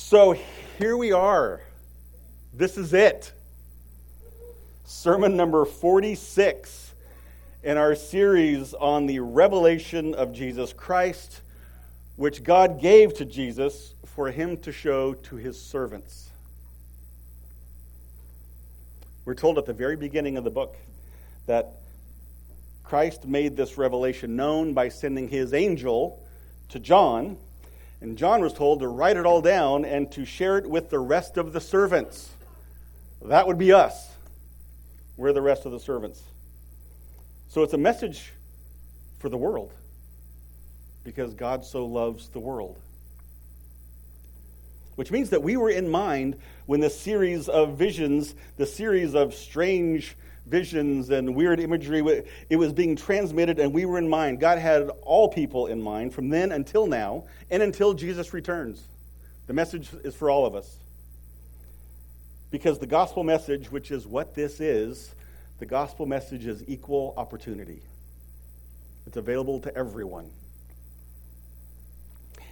So here we are. This is it. Sermon number 46 in our series on the revelation of Jesus Christ, which God gave to Jesus for him to show to his servants. We're told at the very beginning of the book that Christ made this revelation known by sending his angel to John and John was told to write it all down and to share it with the rest of the servants. That would be us. We're the rest of the servants. So it's a message for the world because God so loves the world. Which means that we were in mind when the series of visions, the series of strange visions and weird imagery. It was being transmitted, and we were in mind. God had all people in mind from then until now, and until Jesus returns. The message is for all of us. Because the gospel message, which is what this is, the gospel message is equal opportunity. It's available to everyone.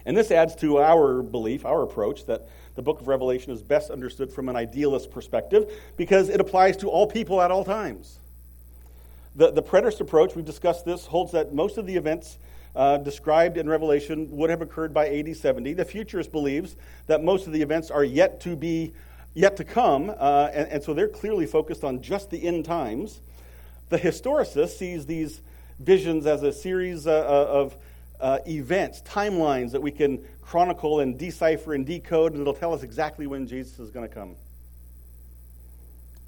And this adds to our belief, our approach, that the book of Revelation is best understood from an idealist perspective because it applies to all people at all times. The, the preterist approach, we've discussed this, holds that most of the events uh, described in Revelation would have occurred by AD 70. The futurist believes that most of the events are yet to be, yet to come, uh, and, and so they're clearly focused on just the end times. The historicist sees these visions as a series uh, uh of uh, events, timelines that we can chronicle and decipher and decode, and it'll tell us exactly when Jesus is going to come.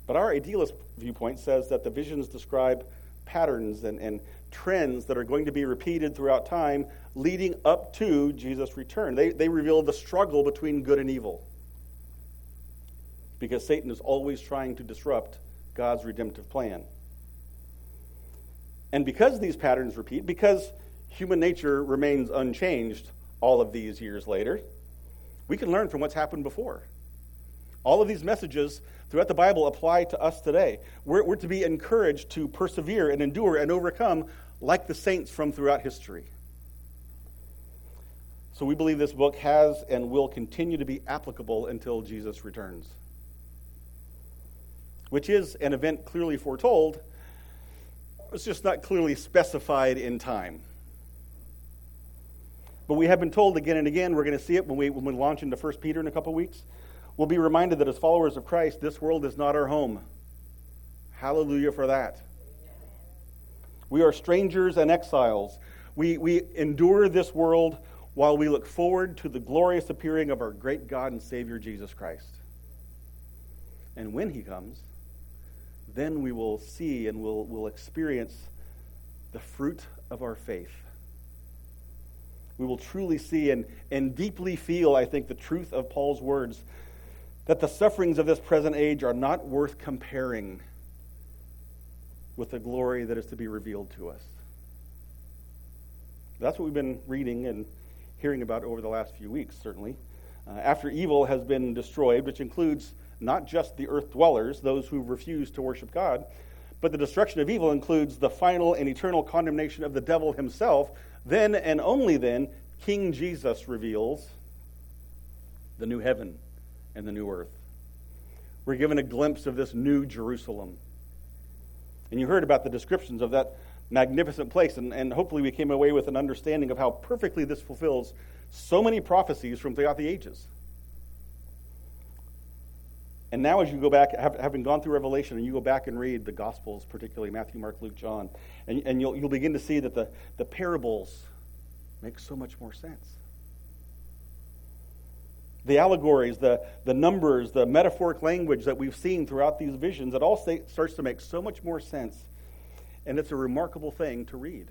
But our idealist viewpoint says that the visions describe patterns and, and trends that are going to be repeated throughout time leading up to Jesus' return. They, they reveal the struggle between good and evil. Because Satan is always trying to disrupt God's redemptive plan. And because these patterns repeat, because human nature remains unchanged all of these years later, we can learn from what's happened before. All of these messages throughout the Bible apply to us today. We're, we're, to be encouraged to persevere and endure and overcome like the saints from throughout history. So we believe this book has and will continue to be applicable until Jesus returns, which is an event clearly foretold. It's just not clearly specified in time. But we have been told again and again, we're going to see it when we, when we launch into 1 Peter in a couple weeks. We'll be reminded that as followers of Christ, this world is not our home. Hallelujah for that. We are strangers and exiles. We, we endure this world while we look forward to the glorious appearing of our great God and Savior, Jesus Christ. And when he comes, then we will see and we'll, we'll experience the fruit of our faith we will truly see and, and deeply feel, I think, the truth of Paul's words that the sufferings of this present age are not worth comparing with the glory that is to be revealed to us. That's what we've been reading and hearing about over the last few weeks, certainly. Uh, after evil has been destroyed, which includes not just the earth dwellers, those who refuse to worship God, but the destruction of evil includes the final and eternal condemnation of the devil himself, then and only then, King Jesus reveals the new heaven and the new earth. We're given a glimpse of this new Jerusalem. And you heard about the descriptions of that magnificent place, and, and hopefully we came away with an understanding of how perfectly this fulfills so many prophecies from throughout the ages. And now, as you go back, having gone through Revelation, and you go back and read the Gospels, particularly Matthew, Mark, Luke, John, and, and you'll, you'll begin to see that the, the parables make so much more sense. The allegories, the, the numbers, the metaphoric language that we've seen throughout these visions, it all starts to make so much more sense. And it's a remarkable thing to read.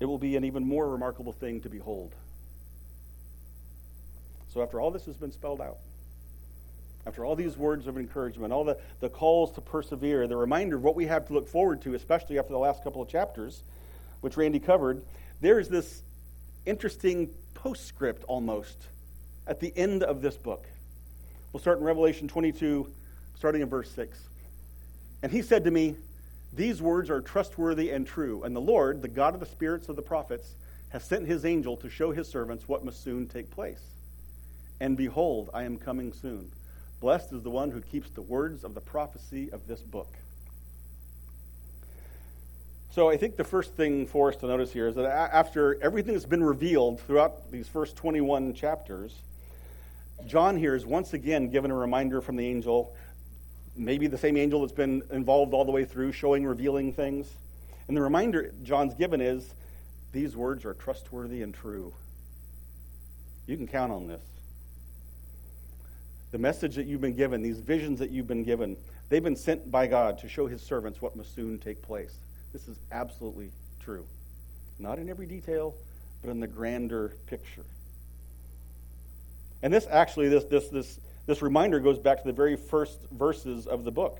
It will be an even more remarkable thing to behold. So, after all this has been spelled out, after all these words of encouragement, all the, the calls to persevere, the reminder of what we have to look forward to, especially after the last couple of chapters, which Randy covered, there is this interesting postscript almost at the end of this book. We'll start in Revelation 22, starting in verse 6. And he said to me, These words are trustworthy and true, and the Lord, the God of the spirits of the prophets, has sent his angel to show his servants what must soon take place. and behold, I am coming soon. Blessed is the one who keeps the words of the prophecy of this book. So I think the first thing for us to notice here is that after everything that's been revealed throughout these first 21 chapters, John here is once again given a reminder from the angel, maybe the same angel that's been involved all the way through, showing, revealing things. And the reminder John's given is these words are trustworthy and true. You can count on this. The message that you've been given, these visions that you've been given, they've been sent by God to show his servants what must soon take place. This is absolutely true. Not in every detail, but in the grander picture. And this actually, this, this, this, this reminder goes back to the very first verses of the book.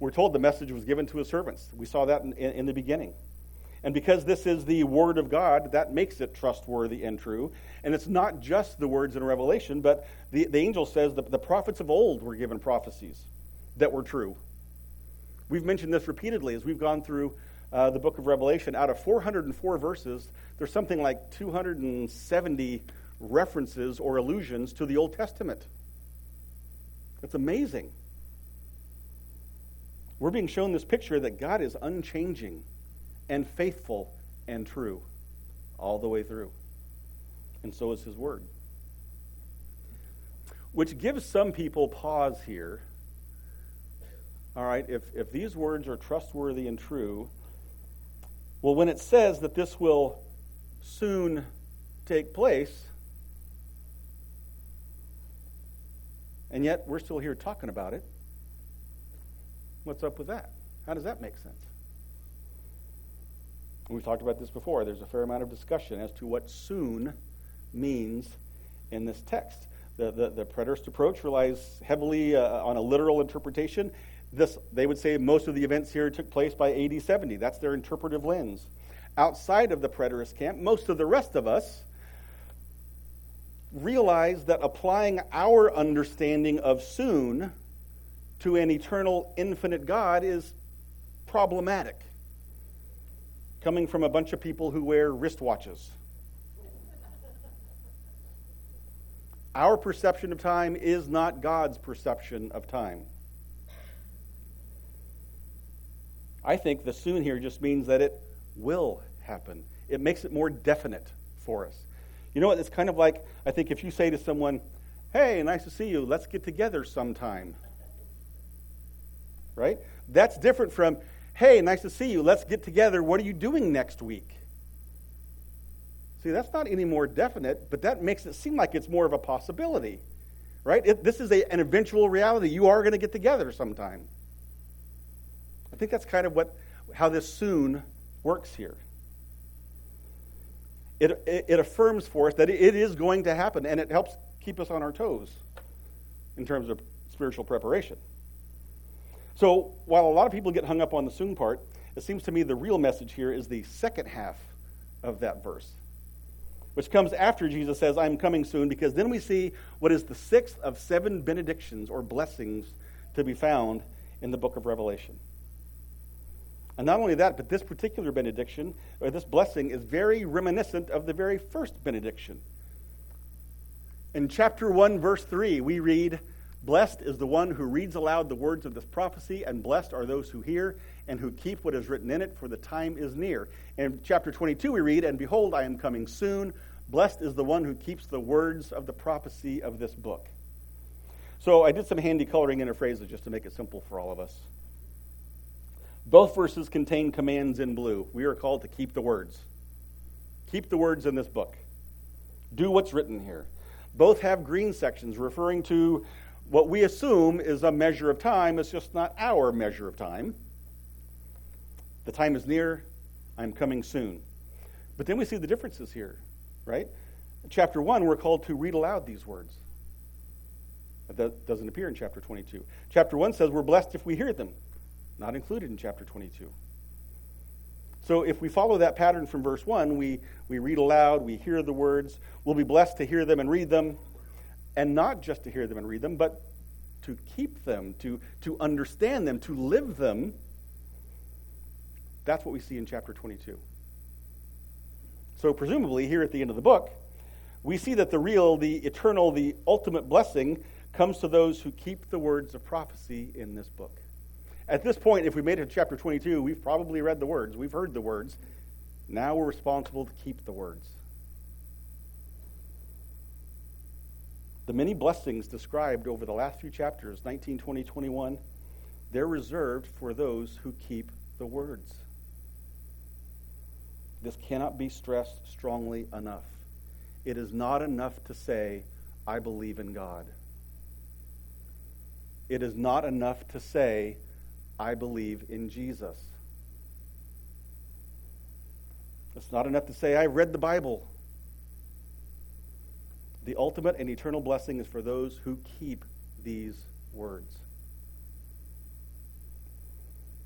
We're told the message was given to his servants. We saw that in, in, in the beginning. And because this is the Word of God, that makes it trustworthy and true. And it's not just the words in Revelation, but the, the angel says that the prophets of old were given prophecies that were true. We've mentioned this repeatedly as we've gone through uh, the book of Revelation. Out of 404 verses, there's something like 270 references or allusions to the Old Testament. It's amazing. We're being shown this picture that God is unchanging and faithful and true all the way through. And so is his word. Which gives some people pause here. All right, if, if these words are trustworthy and true, well, when it says that this will soon take place, and yet we're still here talking about it, what's up with that? How does that make sense? We've talked about this before. There's a fair amount of discussion as to what soon means in this text. The, the, the preterist approach relies heavily uh, on a literal interpretation. This, they would say most of the events here took place by AD 70. That's their interpretive lens. Outside of the preterist camp, most of the rest of us realize that applying our understanding of soon to an eternal, infinite God is problematic coming from a bunch of people who wear wristwatches. Our perception of time is not God's perception of time. I think the soon here just means that it will happen. It makes it more definite for us. You know what? It's kind of like I think if you say to someone, Hey, nice to see you, let's get together sometime. Right? That's different from, Hey, nice to see you. Let's get together. What are you doing next week? See, that's not any more definite, but that makes it seem like it's more of a possibility, right? It, this is a, an eventual reality. You are going to get together sometime. I think that's kind of what how this soon works here. It, it, it affirms for us that it is going to happen, and it helps keep us on our toes in terms of spiritual preparation. So while a lot of people get hung up on the soon part, it seems to me the real message here is the second half of that verse, which comes after Jesus says, I'm coming soon, because then we see what is the sixth of seven benedictions or blessings to be found in the book of Revelation. And not only that, but this particular benediction, or this blessing, is very reminiscent of the very first benediction. In chapter 1, verse 3, we read, Blessed is the one who reads aloud the words of this prophecy, and blessed are those who hear and who keep what is written in it, for the time is near. In chapter 22, we read, And behold, I am coming soon. Blessed is the one who keeps the words of the prophecy of this book. So I did some handy coloring in phrases just to make it simple for all of us. Both verses contain commands in blue. We are called to keep the words. Keep the words in this book. Do what's written here. Both have green sections referring to what we assume is a measure of time is just not our measure of time. The time is near, I'm coming soon. But then we see the differences here, right? Chapter 1, we're called to read aloud these words. That doesn't appear in chapter 22. Chapter 1 says we're blessed if we hear them, not included in chapter 22. So if we follow that pattern from verse 1, we, we read aloud, we hear the words, we'll be blessed to hear them and read them, and not just to hear them and read them, but to keep them, to, to understand them, to live them. That's what we see in chapter 22. So, presumably, here at the end of the book, we see that the real, the eternal, the ultimate blessing comes to those who keep the words of prophecy in this book. At this point, if we made it to chapter 22, we've probably read the words, we've heard the words. Now we're responsible to keep the words. The many blessings described over the last few chapters, 19, 20, 21, they're reserved for those who keep the words. This cannot be stressed strongly enough. It is not enough to say, I believe in God. It is not enough to say, I believe in Jesus. It's not enough to say, I read the Bible. The ultimate and eternal blessing is for those who keep these words.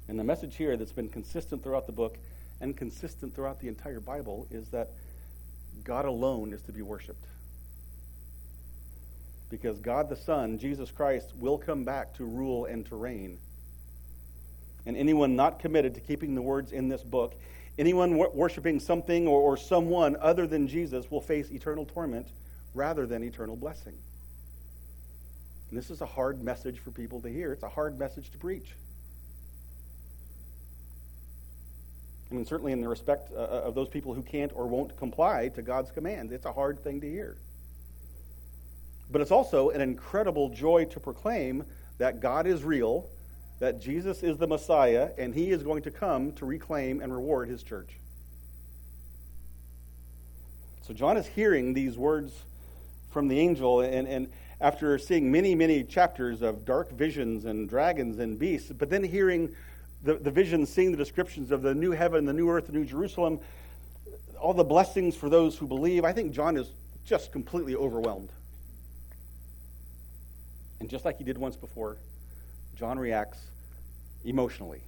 And the message here that's been consistent throughout the book and consistent throughout the entire Bible is that God alone is to be worshiped. Because God the Son, Jesus Christ, will come back to rule and to reign. And anyone not committed to keeping the words in this book, anyone worshiping something or, or someone other than Jesus, will face eternal torment rather than eternal blessing. And this is a hard message for people to hear. It's a hard message to preach. I mean, certainly in the respect uh, uh, of those people who can't or won't comply to God's command, it's a hard thing to hear. But it's also an incredible joy to proclaim that God is real, that Jesus is the Messiah, and he is going to come to reclaim and reward his church. So John is hearing these words from the angel, and, and after seeing many, many chapters of dark visions and dragons and beasts, but then hearing the, the visions, seeing the descriptions of the new heaven, the new earth, the new Jerusalem, all the blessings for those who believe, I think John is just completely overwhelmed. And just like he did once before, John reacts emotionally.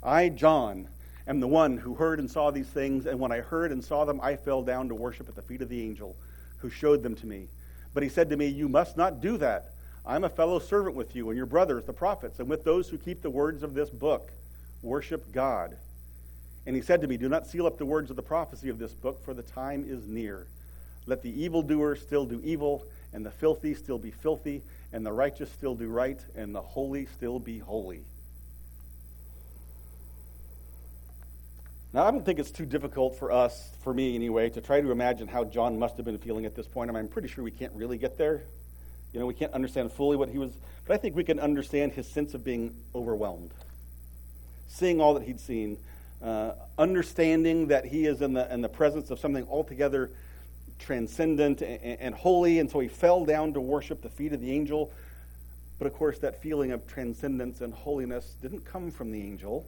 I, John, am the one who heard and saw these things, and when I heard and saw them, I fell down to worship at the feet of the angel who showed them to me. But he said to me, You must not do that. I'm a fellow servant with you and your brothers, the prophets, and with those who keep the words of this book. Worship God. And he said to me, Do not seal up the words of the prophecy of this book, for the time is near. Let the evildoer still do evil, and the filthy still be filthy, and the righteous still do right, and the holy still be holy. Now, I don't think it's too difficult for us, for me anyway, to try to imagine how John must have been feeling at this point. I mean, I'm pretty sure we can't really get there. You know, we can't understand fully what he was, but I think we can understand his sense of being overwhelmed. Seeing all that he'd seen, uh, understanding that he is in the, in the presence of something altogether transcendent and, and holy, and so he fell down to worship the feet of the angel. But of course, that feeling of transcendence and holiness didn't come from the angel,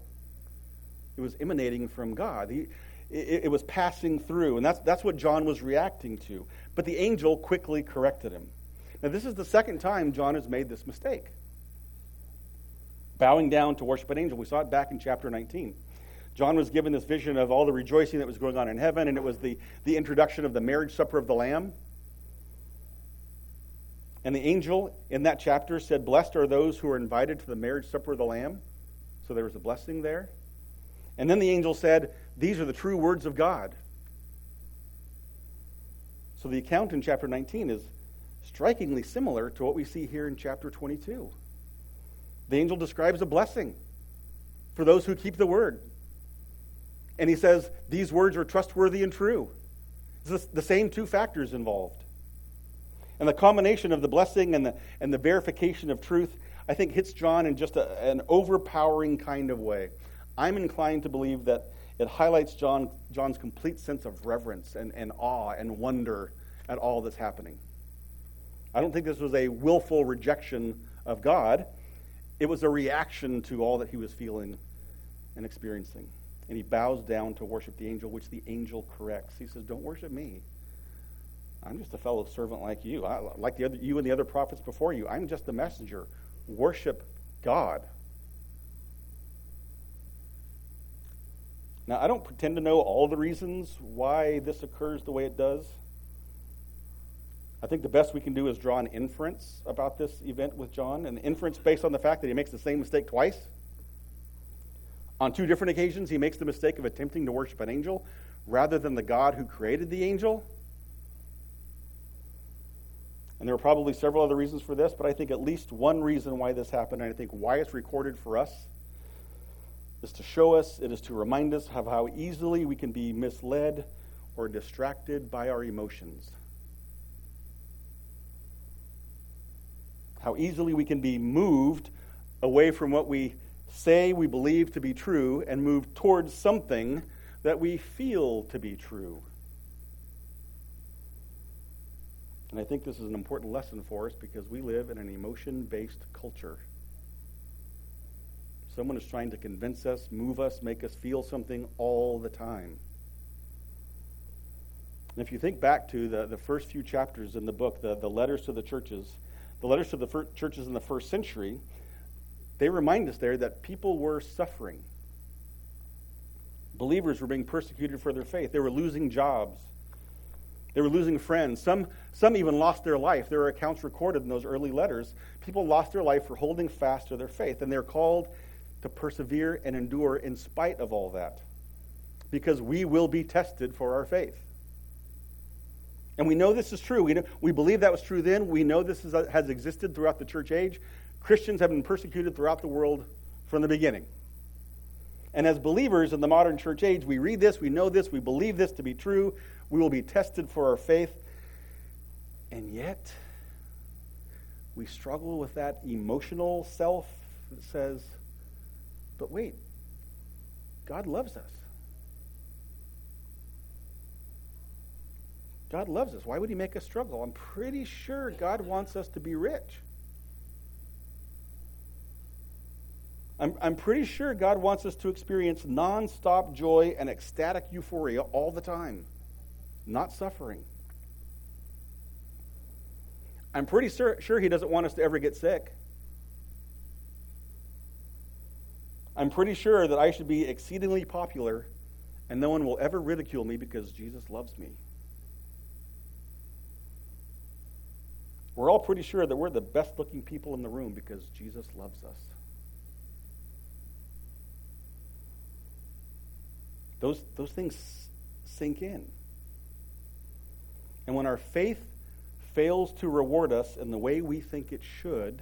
it was emanating from God. He, it, it was passing through, and that's, that's what John was reacting to. But the angel quickly corrected him. Now, this is the second time John has made this mistake. Bowing down to worship an angel. We saw it back in chapter 19. John was given this vision of all the rejoicing that was going on in heaven, and it was the, the introduction of the marriage supper of the Lamb. And the angel in that chapter said, Blessed are those who are invited to the marriage supper of the Lamb. So there was a blessing there. And then the angel said, These are the true words of God. So the account in chapter 19 is strikingly similar to what we see here in chapter 22. The angel describes a blessing for those who keep the word. And he says these words are trustworthy and true. It's the same two factors involved. And the combination of the blessing and the, and the verification of truth, I think, hits John in just a, an overpowering kind of way. I'm inclined to believe that it highlights John, John's complete sense of reverence and, and awe and wonder at all that's happening. I don't think this was a willful rejection of God. It was a reaction to all that he was feeling and experiencing. And he bows down to worship the angel, which the angel corrects. He says, Don't worship me. I'm just a fellow servant like you. I, like the other, you and the other prophets before you. I'm just a messenger. Worship God. Now, I don't pretend to know all the reasons why this occurs the way it does. I think the best we can do is draw an inference about this event with John, an inference based on the fact that he makes the same mistake twice. On two different occasions, he makes the mistake of attempting to worship an angel rather than the God who created the angel. And there are probably several other reasons for this, but I think at least one reason why this happened, and I think why it's recorded for us, is to show us, it is to remind us of how easily we can be misled or distracted by our emotions. How easily we can be moved away from what we say we believe to be true and move towards something that we feel to be true. And I think this is an important lesson for us because we live in an emotion based culture. Someone is trying to convince us, move us, make us feel something all the time. And if you think back to the, the first few chapters in the book, the, the letters to the churches, the letters to the fir- churches in the first century, they remind us there that people were suffering. Believers were being persecuted for their faith. They were losing jobs. They were losing friends. Some, some even lost their life. There are accounts recorded in those early letters. People lost their life for holding fast to their faith, and they're called to persevere and endure in spite of all that because we will be tested for our faith. And we know this is true. We, know, we believe that was true then. We know this is, has existed throughout the church age. Christians have been persecuted throughout the world from the beginning. And as believers in the modern church age, we read this, we know this, we believe this to be true. We will be tested for our faith. And yet, we struggle with that emotional self that says, but wait, God loves us. God loves us. Why would He make us struggle? I'm pretty sure God wants us to be rich. I'm, I'm pretty sure God wants us to experience nonstop joy and ecstatic euphoria all the time, not suffering. I'm pretty sure, sure He doesn't want us to ever get sick. I'm pretty sure that I should be exceedingly popular and no one will ever ridicule me because Jesus loves me. We're all pretty sure that we're the best looking people in the room because Jesus loves us. Those, those things sink in. And when our faith fails to reward us in the way we think it should,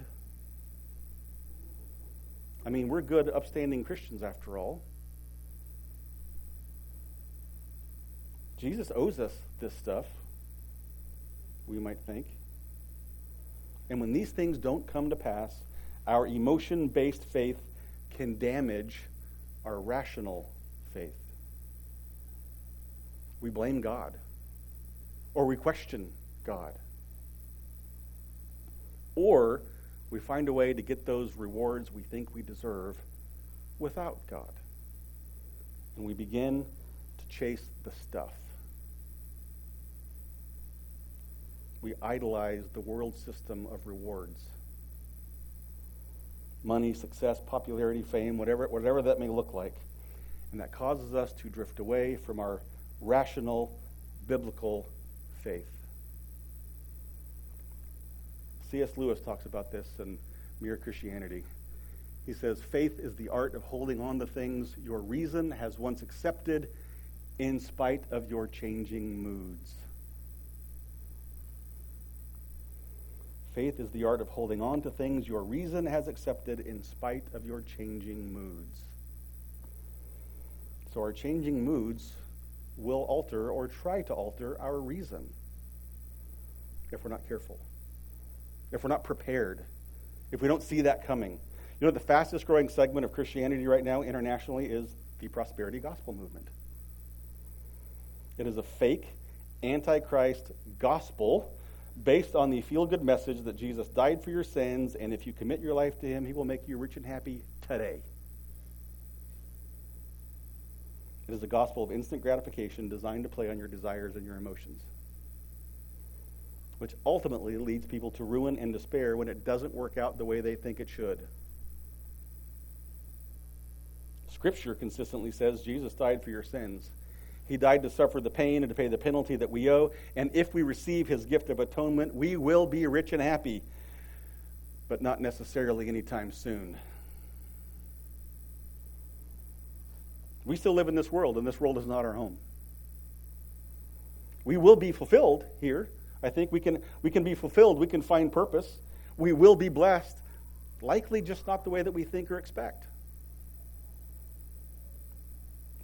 I mean, we're good, upstanding Christians after all. Jesus owes us this stuff, we might think. And when these things don't come to pass, our emotion based faith can damage our rational faith. We blame God, or we question God, or we find a way to get those rewards we think we deserve without God. And we begin to chase the stuff. we idolize the world system of rewards money, success, popularity, fame, whatever, whatever that may look like. And that causes us to drift away from our rational, biblical faith. C.S. Lewis talks about this in Mere Christianity. He says, Faith is the art of holding on to things your reason has once accepted in spite of your changing moods. Faith is the art of holding on to things your reason has accepted in spite of your changing moods. So our changing moods will alter or try to alter our reason if we're not careful, if we're not prepared, if we don't see that coming. You know, the fastest growing segment of Christianity right now internationally is the prosperity gospel movement. It is a fake, antichrist gospel based on the feel good message that Jesus died for your sins, and if you commit your life to Him, He will make you rich and happy today. It is a gospel of instant gratification designed to play on your desires and your emotions, which ultimately leads people to ruin and despair when it doesn't work out the way they think it should. Scripture consistently says Jesus died for your sins. He died to suffer the pain and to pay the penalty that we owe. And if we receive his gift of atonement, we will be rich and happy, but not necessarily anytime soon. We still live in this world, and this world is not our home. We will be fulfilled here. I think we can, we can be fulfilled. We can find purpose. We will be blessed, likely just not the way that we think or expect.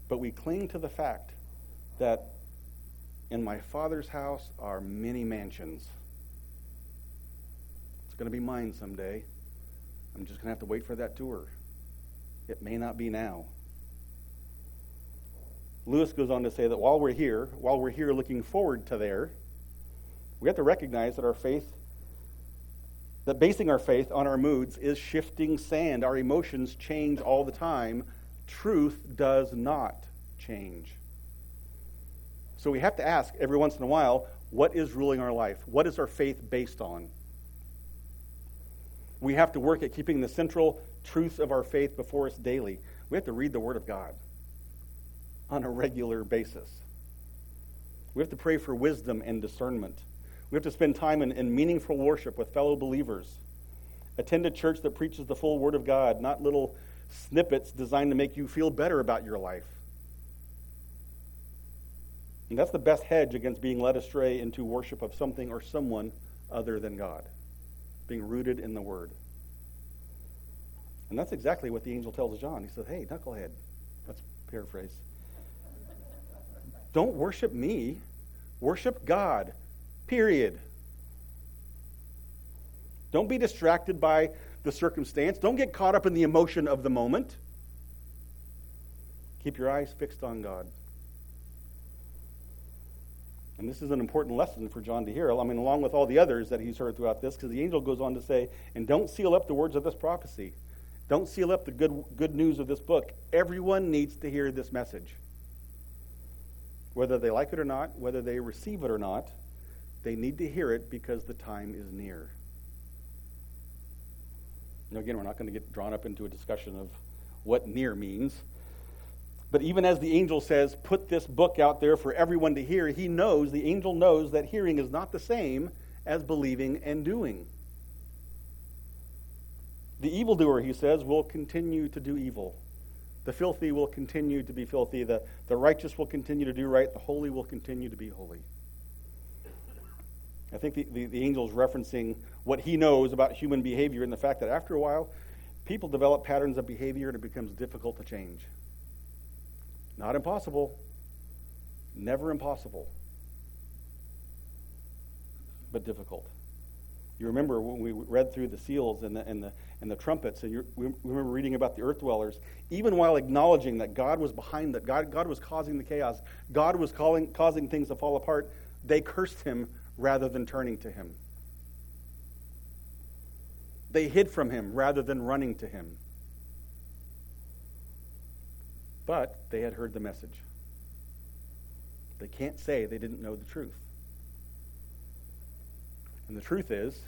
But we cling to the fact that in my Father's house are many mansions. It's going to be mine someday. I'm just going to have to wait for that tour. It may not be now. Lewis goes on to say that while we're here, while we're here looking forward to there, we have to recognize that our faith, that basing our faith on our moods is shifting sand. Our emotions change all the time. Truth does not change. So we have to ask every once in a while what is ruling our life? What is our faith based on? We have to work at keeping the central truths of our faith before us daily. We have to read the Word of God on a regular basis. We have to pray for wisdom and discernment. We have to spend time in, in meaningful worship with fellow believers. Attend a church that preaches the full Word of God, not little snippets designed to make you feel better about your life. And that's the best hedge against being led astray into worship of something or someone other than God, being rooted in the Word. And that's exactly what the angel tells John. He says, Hey, knucklehead. That's paraphrase. Don't worship me, worship God, period. Don't be distracted by the circumstance. Don't get caught up in the emotion of the moment. Keep your eyes fixed on God. And this is an important lesson for John to hear. I mean, along with all the others that he's heard throughout this, because the angel goes on to say, and don't seal up the words of this prophecy. Don't seal up the good, good news of this book. Everyone needs to hear this message. Whether they like it or not, whether they receive it or not, they need to hear it because the time is near. Now, again, we're not going to get drawn up into a discussion of what near means. But even as the angel says, put this book out there for everyone to hear, he knows, the angel knows that hearing is not the same as believing and doing. The evildoer, he says, will continue to do evil. The filthy will continue to be filthy. The, the righteous will continue to do right. The holy will continue to be holy. I think the, the, the angel is referencing what he knows about human behavior and the fact that after a while, people develop patterns of behavior and it becomes difficult to change. Not impossible, never impossible, but difficult. You remember when we read through the seals and the, and the, and the trumpets, and we remember reading about the earth dwellers, even while acknowledging that God was behind that, God, God was causing the chaos, God was calling, causing things to fall apart, they cursed him rather than turning to him. They hid from him rather than running to him. But they had heard the message. They can't say they didn't know the truth. And the truth is,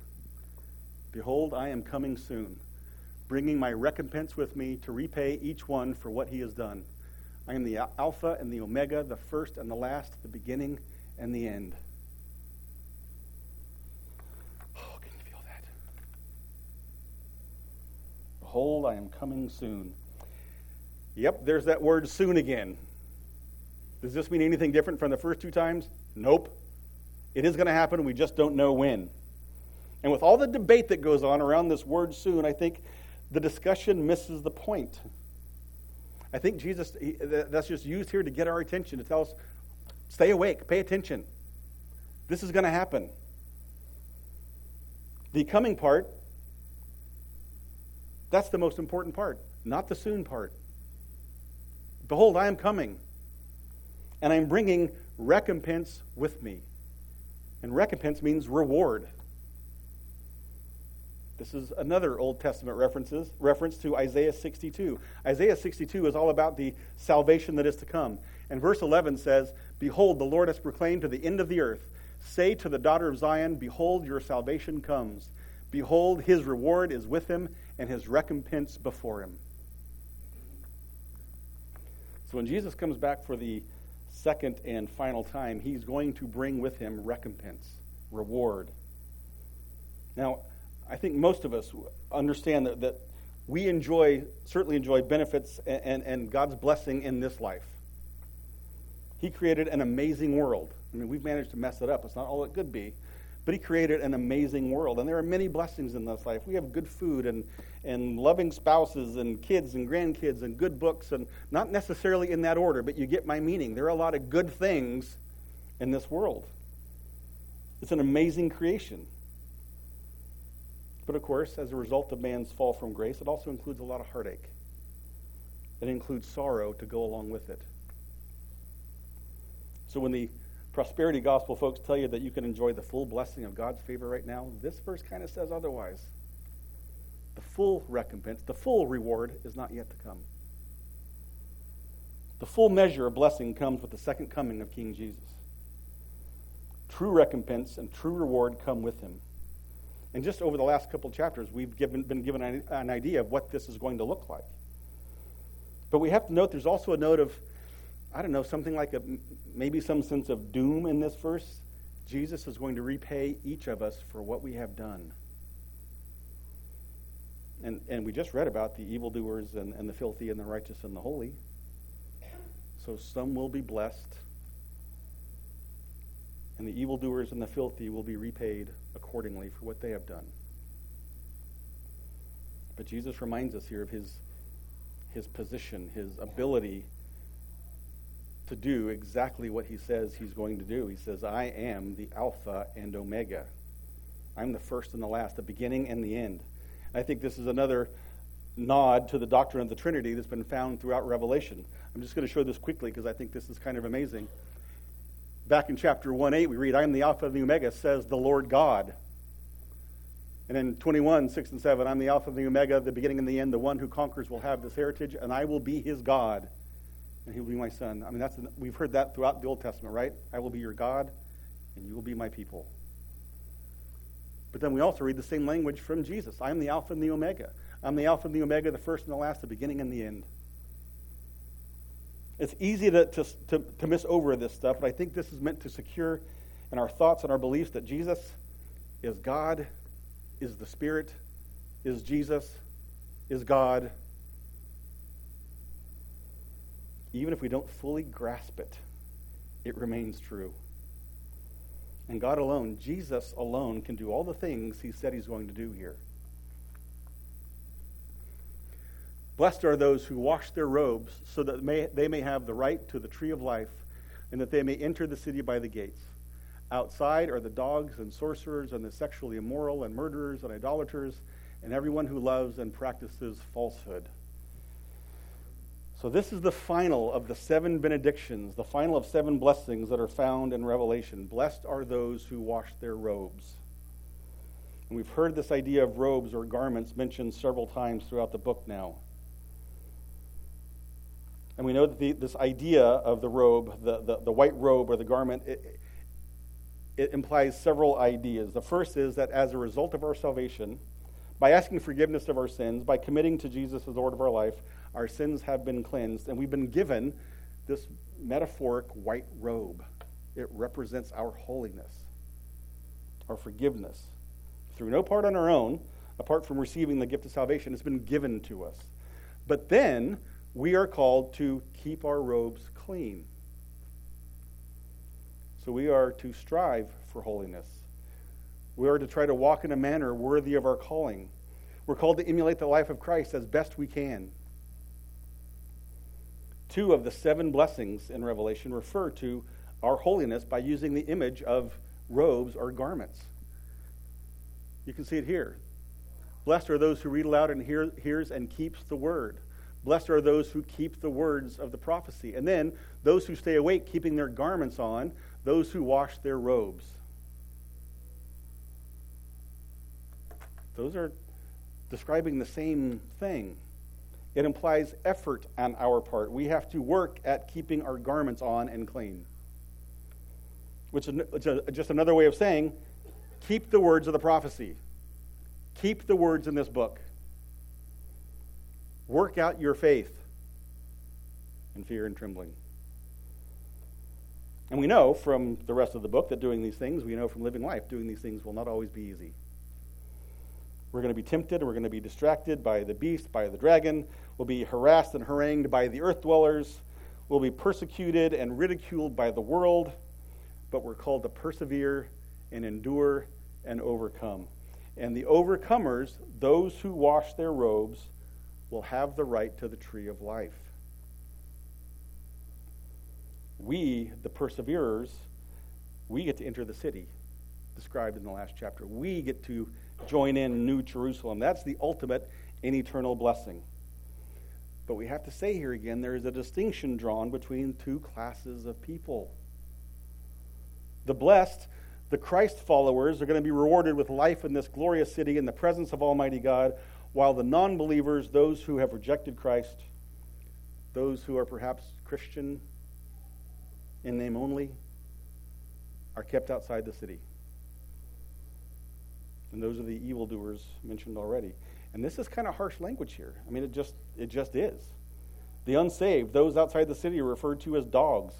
Behold, I am coming soon, bringing my recompense with me to repay each one for what he has done. I am the Alpha and the Omega, the first and the last, the beginning and the end. Behold, I am coming soon. Yep, there's that word soon again. Does this mean anything different from the first two times? Nope. It is going to happen, we just don't know when. And with all the debate that goes on around this word soon, I think the discussion misses the point. I think Jesus, that's just used here to get our attention, to tell us stay awake, pay attention. This is going to happen. The coming part, that's the most important part, not the soon part. Behold, I am coming, and I am bringing recompense with me. And recompense means reward. This is another Old Testament references, reference to Isaiah 62. Isaiah 62 is all about the salvation that is to come. And verse 11 says, Behold, the Lord has proclaimed to the end of the earth, Say to the daughter of Zion, Behold, your salvation comes. Behold, his reward is with him, and his recompense before him. So when Jesus comes back for the second and final time, he's going to bring with him recompense, reward. Now, I think most of us understand that, that we enjoy, certainly enjoy benefits and, and, and God's blessing in this life. He created an amazing world. I mean, we've managed to mess it up. It's not all it could be. But he created an amazing world. And there are many blessings in this life. We have good food and, and loving spouses and kids and grandkids and good books, and not necessarily in that order, but you get my meaning. There are a lot of good things in this world. It's an amazing creation. But of course, as a result of man's fall from grace, it also includes a lot of heartache. It includes sorrow to go along with it. So when the prosperity gospel folks tell you that you can enjoy the full blessing of God's favor right now, this verse kind of says otherwise. The full recompense, the full reward is not yet to come. The full measure of blessing comes with the second coming of King Jesus. True recompense and true reward come with him. And just over the last couple chapters, we've given, been given an, an idea of what this is going to look like. But we have to note there's also a note of I don't know, something like a maybe some sense of doom in this verse. Jesus is going to repay each of us for what we have done. And, and we just read about the evildoers and, and the filthy and the righteous and the holy. So some will be blessed, and the evildoers and the filthy will be repaid accordingly for what they have done. But Jesus reminds us here of his, his position, his ability to do exactly what he says he's going to do. He says, I am the Alpha and Omega. I'm the first and the last, the beginning and the end. I think this is another nod to the doctrine of the Trinity that's been found throughout Revelation. I'm just going to show this quickly because I think this is kind of amazing. Back in chapter 1 8, we read, I am the Alpha and the Omega, says the Lord God. And in 21, 6 and 7, I'm the Alpha and the Omega, the beginning and the end. The one who conquers will have this heritage, and I will be his God and he will be my son. I mean, that's we've heard that throughout the Old Testament, right? I will be your God, and you will be my people. But then we also read the same language from Jesus. I am the Alpha and the Omega. I'm the Alpha and the Omega, the first and the last, the beginning and the end. It's easy to, to, to, to miss over this stuff, but I think this is meant to secure in our thoughts and our beliefs that Jesus is God, is the Spirit, is Jesus, is God, even if we don't fully grasp it, it remains true. And God alone, Jesus alone, can do all the things he said he's going to do here. Blessed are those who wash their robes so that may, they may have the right to the tree of life and that they may enter the city by the gates. Outside are the dogs and sorcerers and the sexually immoral and murderers and idolaters and everyone who loves and practices falsehood. So, this is the final of the seven benedictions, the final of seven blessings that are found in Revelation. Blessed are those who wash their robes. And we've heard this idea of robes or garments mentioned several times throughout the book now. And we know that the, this idea of the robe, the, the, the white robe or the garment, it, it implies several ideas. The first is that as a result of our salvation, by asking forgiveness of our sins, by committing to Jesus as Lord of our life, our sins have been cleansed, and we've been given this metaphoric white robe. It represents our holiness, our forgiveness. Through no part on our own, apart from receiving the gift of salvation, it's been given to us. But then we are called to keep our robes clean. So we are to strive for holiness. We are to try to walk in a manner worthy of our calling. We're called to emulate the life of Christ as best we can. Two of the seven blessings in Revelation refer to our holiness by using the image of robes or garments. You can see it here. Blessed are those who read aloud and hear, hears and keeps the word. Blessed are those who keep the words of the prophecy. And then those who stay awake, keeping their garments on, those who wash their robes. Those are describing the same thing. It implies effort on our part. We have to work at keeping our garments on and clean. Which is just another way of saying, keep the words of the prophecy. Keep the words in this book. Work out your faith in fear and trembling. And we know from the rest of the book that doing these things, we know from living life, doing these things will not always be easy. We're going to be tempted, we're going to be distracted by the beast, by the dragon. We'll be harassed and harangued by the earth dwellers. We'll be persecuted and ridiculed by the world. But we're called to persevere and endure and overcome. And the overcomers, those who wash their robes, will have the right to the tree of life. We, the perseverers, we get to enter the city described in the last chapter. We get to join in New Jerusalem. That's the ultimate and eternal blessing. But we have to say here again there is a distinction drawn between two classes of people. The blessed, the Christ followers, are going to be rewarded with life in this glorious city in the presence of Almighty God, while the non believers, those who have rejected Christ, those who are perhaps Christian in name only, are kept outside the city. And those are the evildoers mentioned already. And this is kind of harsh language here. I mean, it just, it just is. The unsaved, those outside the city, are referred to as dogs,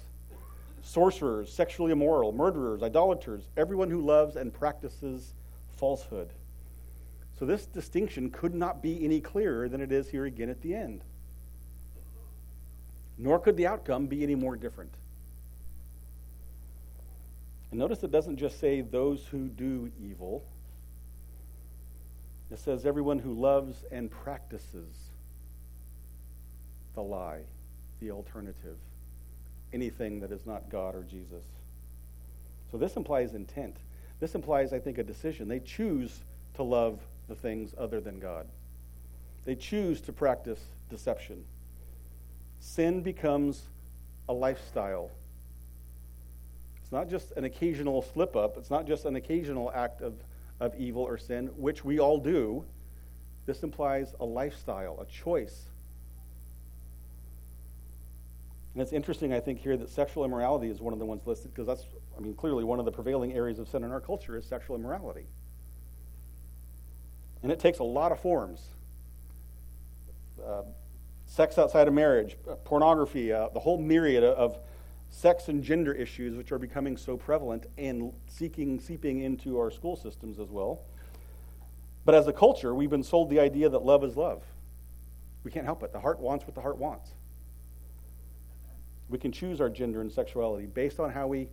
sorcerers, sexually immoral, murderers, idolaters, everyone who loves and practices falsehood. So this distinction could not be any clearer than it is here again at the end. Nor could the outcome be any more different. And notice it doesn't just say those who do evil, it says, everyone who loves and practices the lie, the alternative, anything that is not God or Jesus. So this implies intent. This implies, I think, a decision. They choose to love the things other than God, they choose to practice deception. Sin becomes a lifestyle. It's not just an occasional slip up, it's not just an occasional act of of evil or sin, which we all do, this implies a lifestyle, a choice. And it's interesting, I think, here that sexual immorality is one of the ones listed because that's, I mean, clearly one of the prevailing areas of sin in our culture is sexual immorality. And it takes a lot of forms uh, sex outside of marriage, uh, pornography, uh, the whole myriad of sex and gender issues, which are becoming so prevalent and seeking, seeping into our school systems as well. But as a culture, we've been sold the idea that love is love. We can't help it. The heart wants what the heart wants. We can choose our gender and sexuality based on how we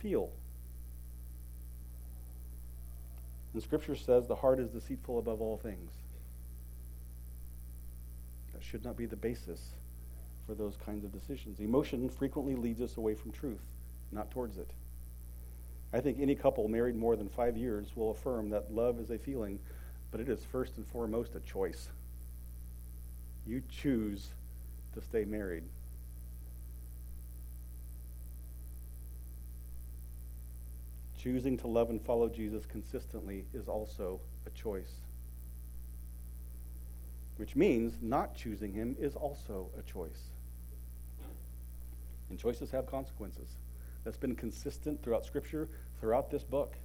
feel. And Scripture says the heart is deceitful above all things. That should not be the basis for those kinds of decisions. Emotion frequently leads us away from truth, not towards it. I think any couple married more than five years will affirm that love is a feeling, but it is first and foremost a choice. You choose to stay married. Choosing to love and follow Jesus consistently is also a choice. Which means not choosing him is also a choice. And choices have consequences. That's been consistent throughout Scripture, throughout this book.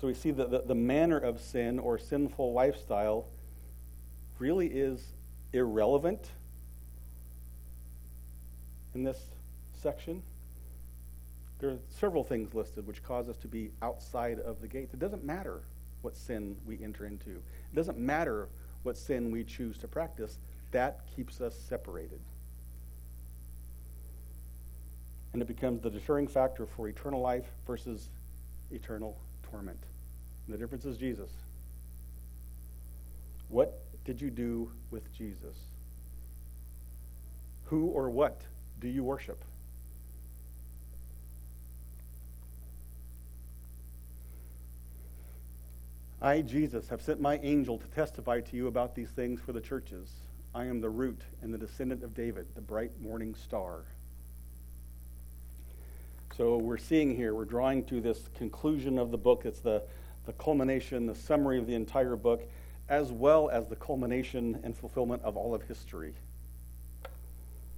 So we see that the, the manner of sin or sinful lifestyle really is irrelevant in this section. There are several things listed which cause us to be outside of the gates. It doesn't matter what sin we enter into, it doesn't matter what sin we choose to practice. That keeps us separated and it becomes the deterring factor for eternal life versus eternal torment. And the difference is Jesus. What did you do with Jesus? Who or what do you worship? I, Jesus, have sent my angel to testify to you about these things for the churches. I am the root and the descendant of David, the bright morning star. So we're seeing here, we're drawing to this conclusion of the book. It's the, the culmination, the summary of the entire book, as well as the culmination and fulfillment of all of history.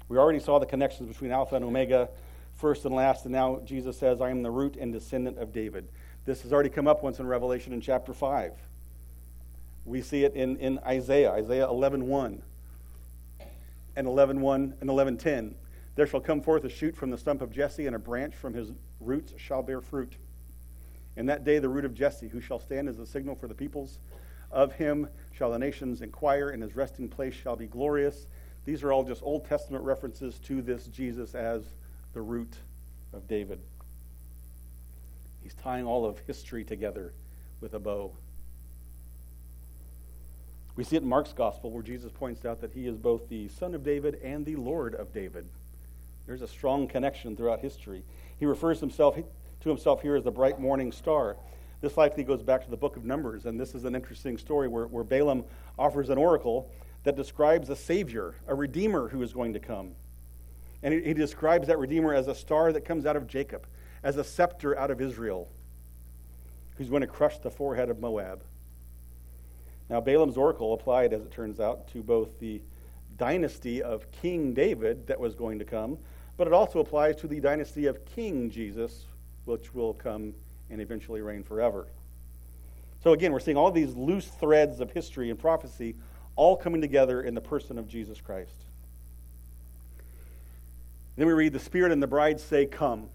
We already saw the connections between Alpha and Omega, first and last, and now Jesus says, I am the root and descendant of David. This has already come up once in Revelation in chapter 5. We see it in, in Isaiah, Isaiah 11.1 1, and 11.1 and 11.10. There shall come forth a shoot from the stump of Jesse, and a branch from his roots shall bear fruit. In that day, the root of Jesse, who shall stand as a signal for the peoples, of him shall the nations inquire, and his resting place shall be glorious. These are all just Old Testament references to this Jesus as the root of David. He's tying all of history together with a bow. We see it in Mark's gospel where Jesus points out that he is both the son of David and the Lord of David. There's a strong connection throughout history. He refers himself to himself here as the bright morning star. This likely goes back to the book of Numbers, and this is an interesting story where, where Balaam offers an oracle that describes a Savior, a Redeemer who is going to come. And he, he describes that Redeemer as a star that comes out of Jacob, as a scepter out of Israel, who's going to crush the forehead of Moab. Now, Balaam's oracle applied, as it turns out, to both the dynasty of King David that was going to come, but it also applies to the dynasty of King Jesus, which will come and eventually reign forever. So, again, we're seeing all these loose threads of history and prophecy all coming together in the person of Jesus Christ. Then we read, The Spirit and the bride say, Come.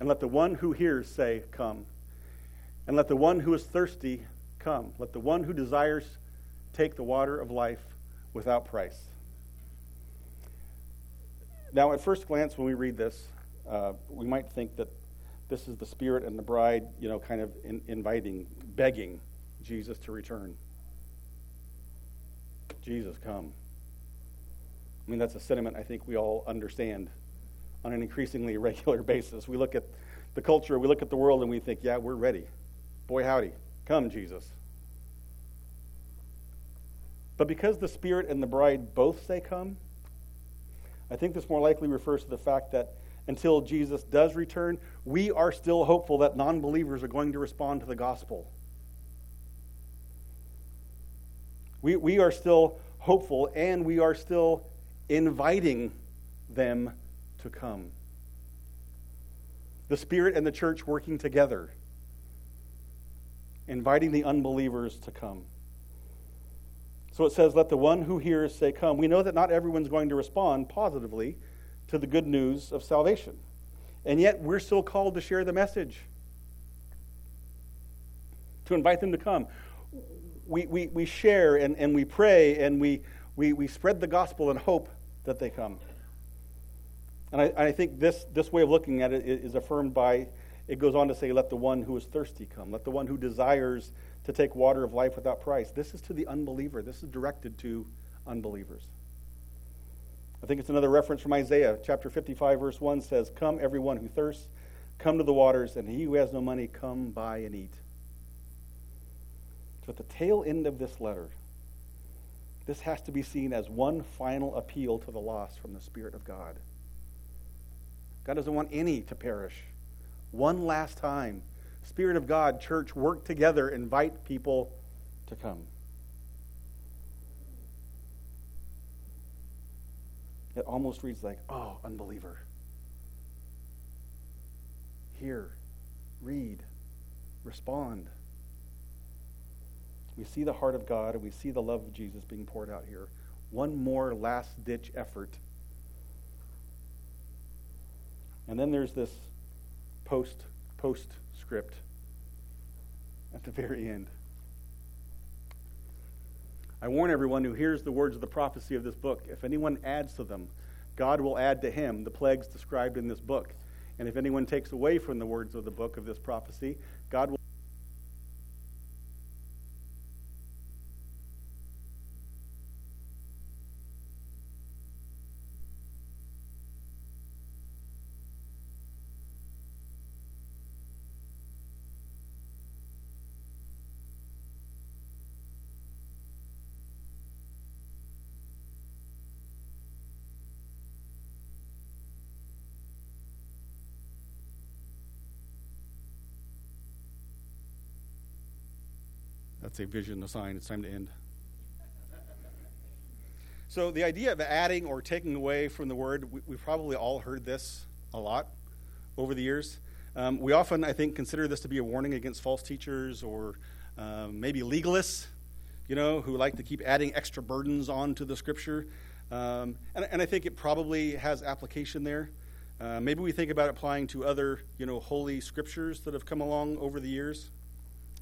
And let the one who hears say, Come. And let the one who is thirsty Come, let the one who desires take the water of life without price. Now, at first glance, when we read this, uh, we might think that this is the Spirit and the bride, you know, kind of in, inviting, begging Jesus to return. Jesus, come. I mean, that's a sentiment I think we all understand on an increasingly regular basis. We look at the culture, we look at the world, and we think, yeah, we're ready. Boy, howdy. Come, Jesus. But because the Spirit and the bride both say come, I think this more likely refers to the fact that until Jesus does return, we are still hopeful that non believers are going to respond to the gospel. We, we are still hopeful and we are still inviting them to come. The Spirit and the church working together inviting the unbelievers to come. So it says, Let the one who hears say, Come. We know that not everyone's going to respond positively to the good news of salvation. And yet we're still called to share the message, to invite them to come. We, we, we share and, and we pray and we, we, we spread the gospel and hope that they come. And I, I think this, this way of looking at it is affirmed by it goes on to say, Let the one who is thirsty come. Let the one who desires to take water of life without price. This is to the unbeliever. This is directed to unbelievers. I think it's another reference from Isaiah. Chapter 55, verse 1 says, Come, everyone who thirsts, come to the waters, and he who has no money, come buy and eat. So at the tail end of this letter, this has to be seen as one final appeal to the lost from the Spirit of God. God doesn't want any to perish one last time. Spirit of God, church, work together, invite people to come. It almost reads like, oh, unbeliever. Hear, read, respond. We see the heart of God and we see the love of Jesus being poured out here. One more last ditch effort. And then there's this post postscript at the very end. I warn everyone who hears the words of the prophecy of this book if anyone adds to them, God will add to him the plagues described in this book. And if anyone takes away from the words of the book of this prophecy, God will That's a vision, a sign. It's time to end. So, the idea of adding or taking away from the word, we, have probably all heard this a lot over the years. Um, we often, I think, consider this to be a warning against false teachers or um, maybe legalists, you know, who like to keep adding extra burdens onto the scripture. Um, and, and, I think it probably has application there. Uh, maybe we think about applying to other, you know, holy scriptures that have come along over the years.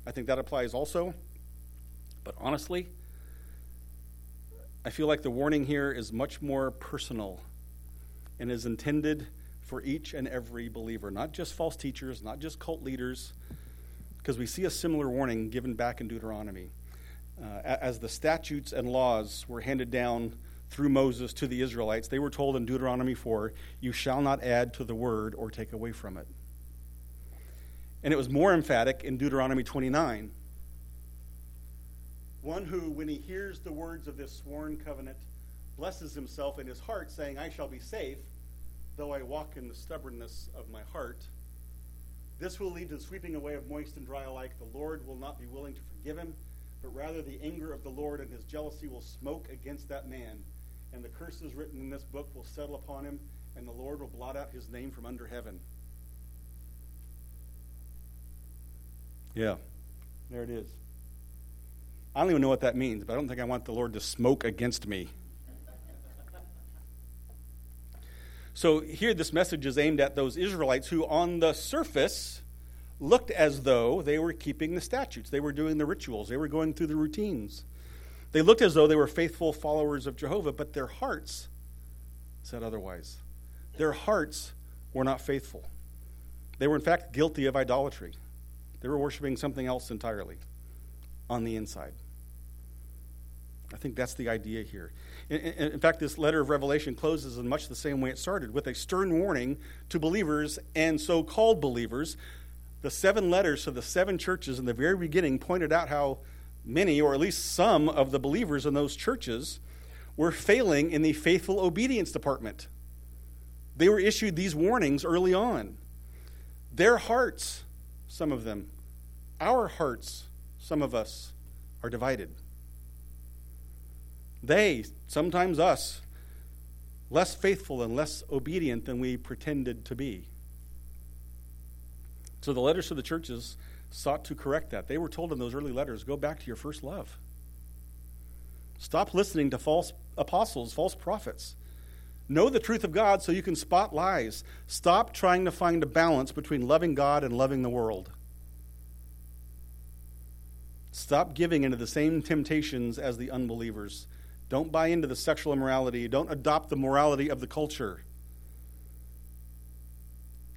I think that applies also. But honestly, I feel like the warning here is much more personal and is intended for each and every believer, not just false teachers, not just cult leaders, because we see a similar warning given back in Deuteronomy. Uh, as the statutes and laws were handed down through Moses to the Israelites, they were told in Deuteronomy 4, You shall not add to the word or take away from it. And it was more emphatic in Deuteronomy 29. One who, when he hears the words of this sworn covenant, blesses himself in his heart, saying, I shall be safe, though I walk in the stubbornness of my heart. This will lead to the sweeping away of moist and dry alike. The Lord will not be willing to forgive him, but rather the anger of the Lord and his jealousy will smoke against that man. And the curses written in this book will settle upon him, and the Lord will blot out his name from under heaven. Yeah, there it is. I don't even know what that means, but I don't think I want the Lord to smoke against me. So here, this message is aimed at those Israelites who, on the surface, looked as though they were keeping the statutes, they were doing the rituals, they were going through the routines. They looked as though they were faithful followers of Jehovah, but their hearts said otherwise. Their hearts were not faithful. They were, in fact, guilty of idolatry. They were worshiping something else entirely on the inside. I think that's the idea here. In, in, in, fact, this letter of Revelation closes in much the same way it started, with a stern warning to believers and so called believers. The seven letters to the seven churches in the very beginning pointed out how many, or at least some, of the believers in those churches were failing in the faithful obedience department. They were issued these warnings early on. Their hearts, some of them, our hearts, some of us, are divided. They, sometimes us, less faithful and less obedient than we pretended to be. So the letters to the churches sought to correct that. They were told in those early letters go back to your first love. Stop listening to false apostles, false prophets. Know the truth of God so you can spot lies. Stop trying to find a balance between loving God and loving the world. Stop giving into the same temptations as the unbelievers. Don't buy into the sexual immorality. Don't adopt the morality of the culture.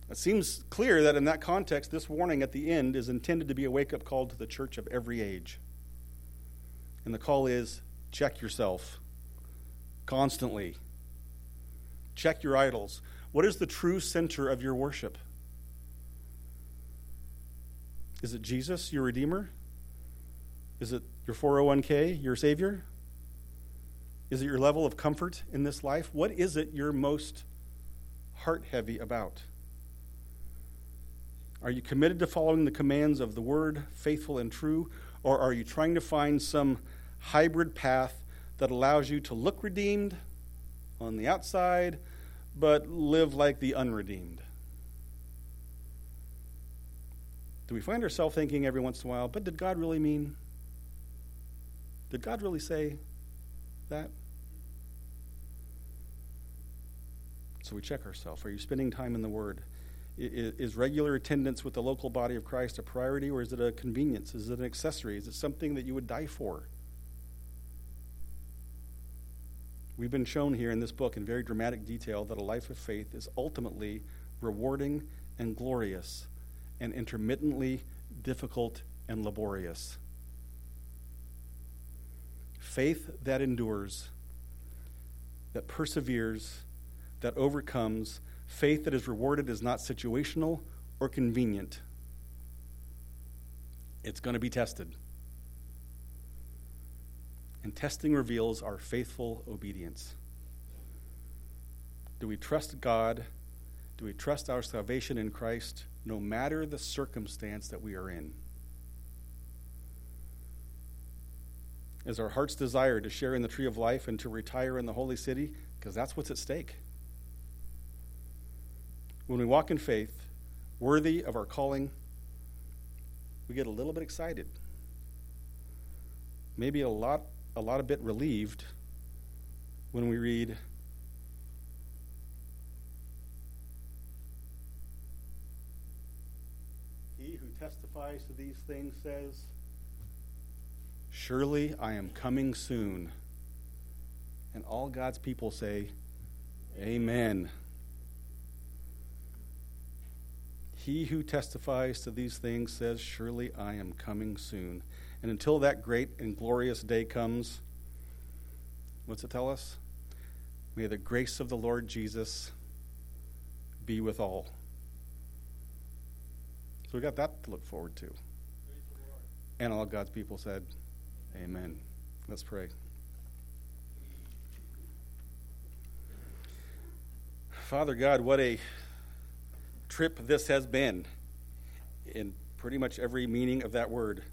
It seems clear that in that context, this warning at the end is intended to be a wake up call to the church of every age. And the call is check yourself constantly. Check your idols. What is the true center of your worship? Is it Jesus, your Redeemer? Is it your 401k, your Savior? Is it your level of comfort in this life? What is it you're most heart heavy about? Are you committed to following the commands of the Word, faithful and true, or are you trying to find some hybrid path that allows you to look redeemed on the outside, but live like the unredeemed? Do we find ourselves thinking every once in a while, but did God really mean? Did God really say that? So we check ourselves. Are you spending time in the Word? Is regular attendance with the local body of Christ a priority or is it a convenience? Is it an accessory? Is it something that you would die for? We've been shown here in this book in very dramatic detail that a life of faith is ultimately rewarding and glorious and intermittently difficult and laborious. Faith that endures, that perseveres, that overcomes. Faith that is rewarded is not situational or convenient. It's going to be tested. And testing reveals our faithful obedience. Do we trust God? Do we trust our salvation in Christ no matter the circumstance that we are in? Is our heart's desire to share in the tree of life and to retire in the holy city? Because that's what's at stake. When we walk in faith, worthy of our calling, we get a little bit excited. Maybe a lot, a lot of bit relieved when we read He who testifies to these things says, Surely I am coming soon. And all God's people say, Amen. he who testifies to these things says, Surely I am coming soon. And until that great and glorious day comes, what's it tell us? May the grace of the Lord Jesus be with all. So we got that to look forward to. And all God's people said, Amen. Let's pray. Father God, what a trip this has been in pretty much every meaning of that word.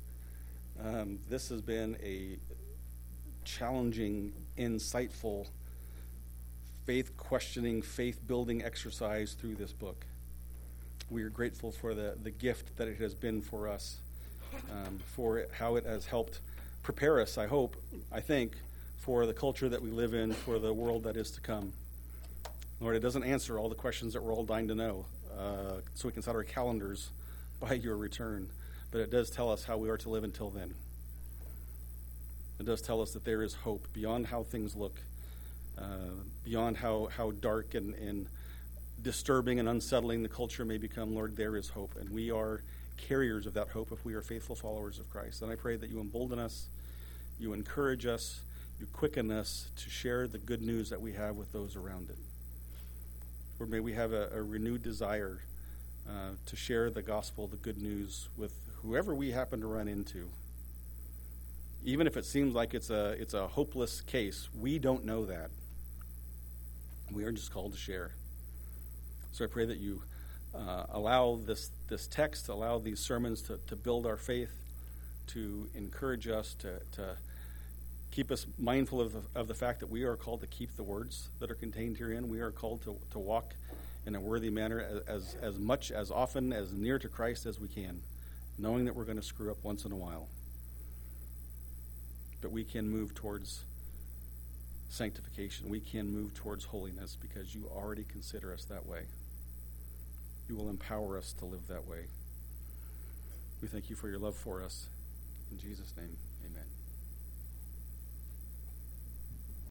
Um, this has been a challenging, insightful, faith questioning, faith building exercise through this book. We are grateful for the, the gift that it has been for us, um, for it, how it has helped prepare us, I hope, I think, for the culture that we live in, for the world that is to come. Lord, it doesn't answer all the questions that we're all dying to know uh, so we can set our calendars by your return. But it does tell us how we are to live until then. It does tell us that there is hope beyond how things look, uh, beyond how, how dark and, and disturbing and unsettling the culture may become. Lord, there is hope. And we are carriers of that hope if we are faithful followers of Christ. And I pray that you embolden us, you encourage us, you quicken us to share the good news that we have with those around it. Or may we have a, a renewed desire uh, to share the gospel, the good news, with whoever we happen to run into. Even if it seems like it's a, it's a hopeless case, we don't know that. We are just called to share. So I pray that you uh, allow this, this text, allow these sermons to, to build our faith, to encourage us, to, to keep us mindful of the, of the fact that we are called to keep the words that are contained herein. We are called to, to walk in a worthy manner as, as much, as often, as near to Christ as we can, knowing that we're going to screw up once in a while. But we can move towards sanctification. We can move towards holiness because you already consider us that way. You will empower us to live that way. We thank you for your love for us. In Jesus' name.